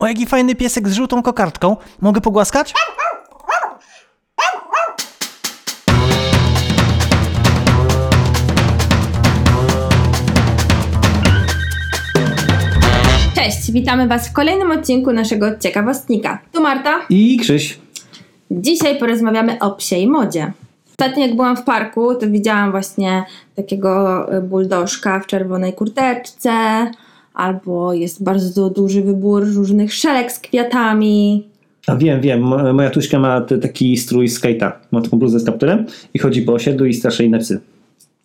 O, jaki fajny piesek z żółtą kokardką. Mogę pogłaskać? Cześć, witamy Was w kolejnym odcinku naszego Ciekawostnika. Tu Marta. I Krzyś. Dzisiaj porozmawiamy o psiej modzie. Ostatnio jak byłam w parku, to widziałam właśnie takiego buldożka w czerwonej kurteczce, albo jest bardzo duży wybór różnych szelek z kwiatami. A wiem, wiem, mo- moja tuśka ma taki strój z. Ma taką bluzę z kapturem i chodzi po osiedlu i straszy inne psy.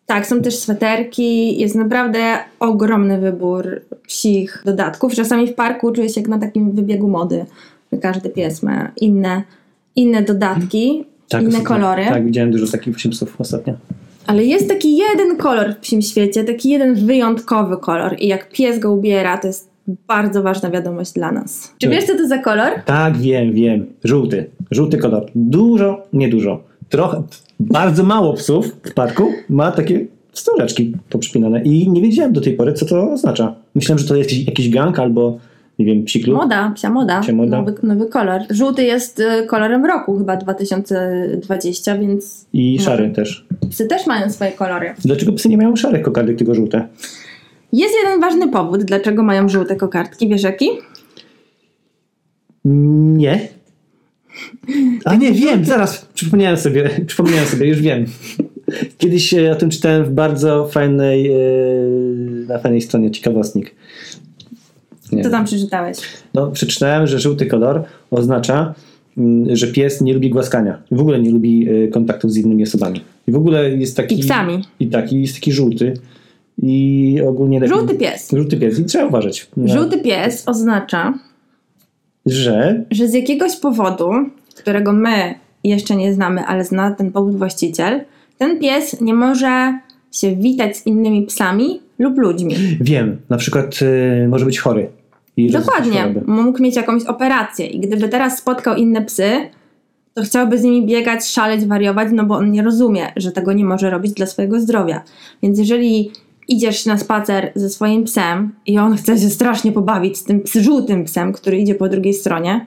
Tak, są też sweterki, jest naprawdę ogromny wybór psich dodatków. Czasami w parku czuję się jak na takim wybiegu mody. że Każdy pies ma inne, inne dodatki, inne ostatnio- kolory. Tak, widziałem dużo takich właśnie psów ostatnio. Ale jest taki jeden kolor w psim świecie, taki jeden wyjątkowy kolor i jak pies go ubiera, to jest bardzo ważna wiadomość dla nas. Czy Tak. wiesz, co to za kolor? Tak, wiem, wiem. Żółty. Żółty kolor. Dużo, niedużo. Trochę, bardzo mało psów w parku ma takie stoleczki poprzypinane i nie wiedziałem do tej pory, co to oznacza. Myślałem, że to jest jakiś, jakiś gang albo, nie wiem, psi klub. Moda, psia moda. Psia moda. Nowy, nowy kolor. Żółty jest y, kolorem roku chyba 2020, więc I szary też. psy też mają swoje kolory. Dlaczego psy nie mają szarych kokardek, tylko żółte? Jest jeden ważny powód, dlaczego mają żółte kokardki. Wiesz jaki? Nie. A nie, wiem, zaraz przypomniałem sobie, przypomniałem sobie, już wiem. Kiedyś e, o tym czytałem w bardzo fajnej, e, na fajnej stronie ciekawostnik. Nie. Co tam przeczytałeś? No, przeczytałem, że żółty kolor oznacza, mm, że pies nie lubi głaskania. W ogóle nie lubi e, kontaktów z innymi osobami. I w ogóle jest taki... I psami. I taki, jest taki żółty. I ogólnie... taki- Żółty pies. Żółty pies. I trzeba uważać. na- Żółty pies oznacza, Że... że z jakiegoś powodu, którego my jeszcze nie znamy, ale zna ten powód właściciel, ten pies nie może się witać z innymi psami lub ludźmi. Wiem, na przykład y, może być chory. I Dokładnie. Mógł mieć jakąś operację i gdyby teraz spotkał inne psy, to chciałby z nimi biegać, szaleć, wariować, no bo on nie rozumie, że tego nie może robić dla swojego zdrowia. Więc jeżeli idziesz na spacer ze swoim psem i on chce się strasznie pobawić z tym żółtym psem, który idzie po drugiej stronie,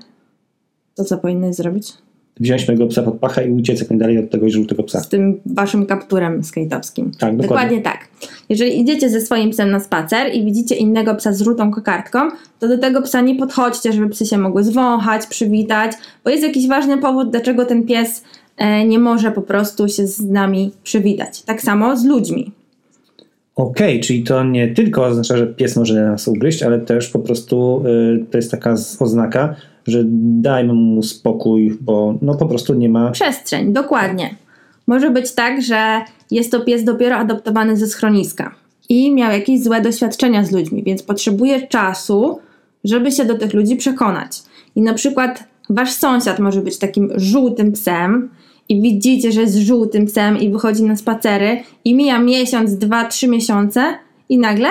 to co powinnyś zrobić? Wziąć mojego psa pod pachę i uciec jak najdalej od tego żółtego psa. Z tym waszym kapturem skate'owskim. Tak, dokładnie. Dokładnie tak. Jeżeli idziecie ze swoim psem na spacer i widzicie innego psa z żółtą kokardką, to do tego psa nie podchodźcie, żeby psy się mogły zwąchać, przywitać, bo jest jakiś ważny powód, dlaczego ten pies e, nie może po prostu się z nami przywitać. Tak samo z ludźmi. Okej, czyli to nie tylko oznacza, że pies może nas ugryźć, ale też po prostu y, to jest taka oznaka, że dajmy mu spokój, bo no po prostu nie ma... Przestrzeń, dokładnie. Może być tak, że jest to pies dopiero adoptowany ze schroniska i miał jakieś złe doświadczenia z ludźmi, więc potrzebuje czasu, żeby się do tych ludzi przekonać. I na przykład wasz sąsiad może być takim żółtym psem i widzicie, że jest żółtym psem i wychodzi na spacery i mija miesiąc, dwa, trzy miesiące i nagle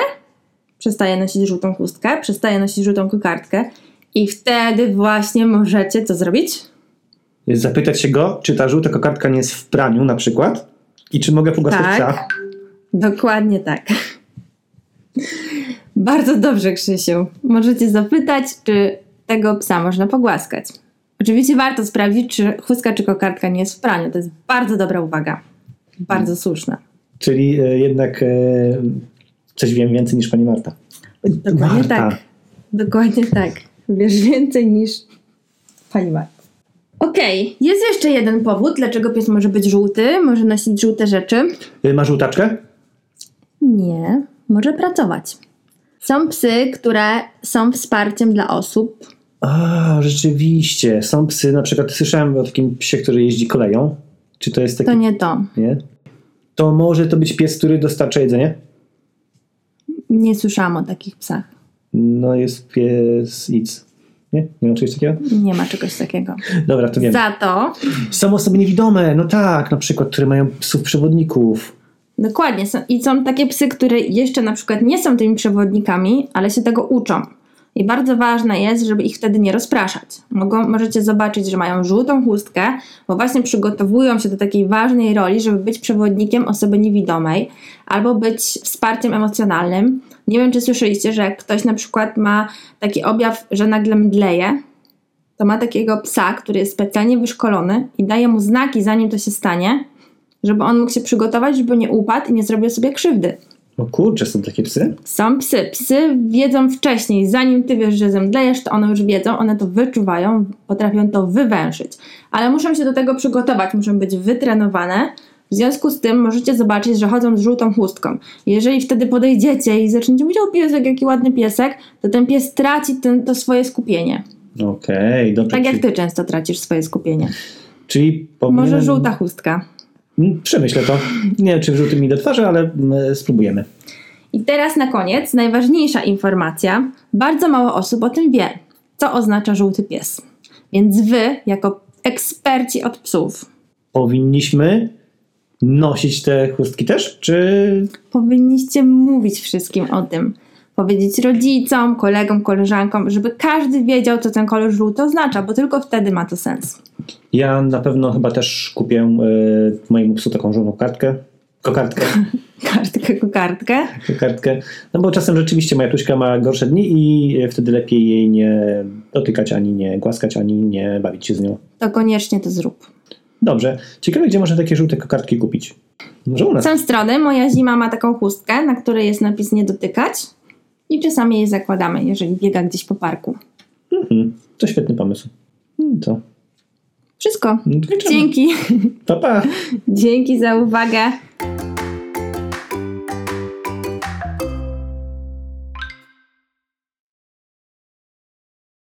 przestaje nosić żółtą chustkę, przestaje nosić żółtą kokardkę i wtedy właśnie możecie co zrobić? Zapytać się go, czy ta żółta kokardka nie jest w praniu na przykład i czy mogę pogłaskać Tak. psa. Dokładnie tak. Bardzo dobrze, Krzysiu. Możecie zapytać, czy tego psa można pogłaskać. Oczywiście warto sprawdzić, czy chustka czy kokardka nie jest w praniu. To jest bardzo dobra uwaga. Bardzo słuszna. Czyli e, jednak e, coś wiem więcej niż pani Marta. Dokładnie Marta. tak. Dokładnie tak. Wiesz więcej niż pani Marta. Okej, jest jeszcze jeden powód, dlaczego pies może być żółty, może nosić żółte rzeczy. E, Ma żółtaczkę? Nie, może pracować. Są psy, które są wsparciem dla osób. A, rzeczywiście. Są psy, na przykład słyszałem o takim psie, który jeździ koleją. Czy to jest taki... To nie to. Nie? To może to być pies, który dostarcza jedzenie? Nie słyszałam o takich psach. No jest pies X. Nie? Nie ma czegoś takiego? Nie ma czegoś takiego. Dobra, to wiem. Za to, Są osoby niewidome, no tak, na przykład, które mają psów przewodników. dokładnie, i są takie psy, które jeszcze na przykład nie są tymi przewodnikami, ale się tego uczą. I bardzo ważne jest, żeby ich wtedy nie rozpraszać. Mogą, możecie zobaczyć, że mają żółtą chustkę, bo właśnie przygotowują się do takiej ważnej roli, żeby być przewodnikiem osoby niewidomej albo być wsparciem emocjonalnym Nie wiem, czy słyszeliście, że jak ktoś na przykład ma taki objaw, że nagle mdleje, to ma takiego psa, który jest specjalnie wyszkolony i daje mu znaki, zanim to się stanie, żeby on mógł się przygotować, żeby nie upadł i nie zrobił sobie krzywdy. O kurczę, są takie psy? Są psy. Psy wiedzą wcześniej, zanim ty wiesz, że zemdlejesz, to one już wiedzą, one to wyczuwają, potrafią to wywęszyć. Ale muszą się do tego przygotować, muszą być wytrenowane. W związku z tym możecie zobaczyć, że chodzą z żółtą chustką. Jeżeli wtedy podejdziecie i zaczniecie mówić, o piesek, jaki ładny piesek, to ten pies traci ten, to swoje skupienie. Okej, dobrze. Tak jak ty często tracisz swoje skupienie. czyli powinienem... Może żółta chustka. Mm, Przemyślę to. Nie wiem, czy wrzuty mi do twarzy, ale mm, spróbujemy. I teraz na koniec najważniejsza informacja. Bardzo mało osób o tym wie, co oznacza żółty pies. Więc wy, jako eksperci od psów, Powinniśmy nosić te chustki też, czy... powinniście mówić wszystkim o tym. Powiedzieć rodzicom, kolegom, koleżankom, żeby każdy wiedział, co ten kolor żółty oznacza, bo tylko wtedy ma to sens. Ja na pewno chyba też kupię y, mojemu psu taką żółtą kartkę. Kokardkę. Kartkę, kokardkę. kokardkę. No bo czasem rzeczywiście moja tuśka ma gorsze dni i wtedy lepiej jej nie dotykać, ani nie głaskać, ani nie bawić się z nią. To koniecznie to zrób. Dobrze. Ciekawe, gdzie można takie żółte kokardki kupić? Może u nas. Są strony, moja zima ma taką chustkę, na której jest napis nie dotykać i czasami jej zakładamy, jeżeli biega gdzieś po parku. Mhm. To świetny pomysł. No To. Wszystko. No to kończymy. Dzięki. Pa, pa. Dzięki za uwagę.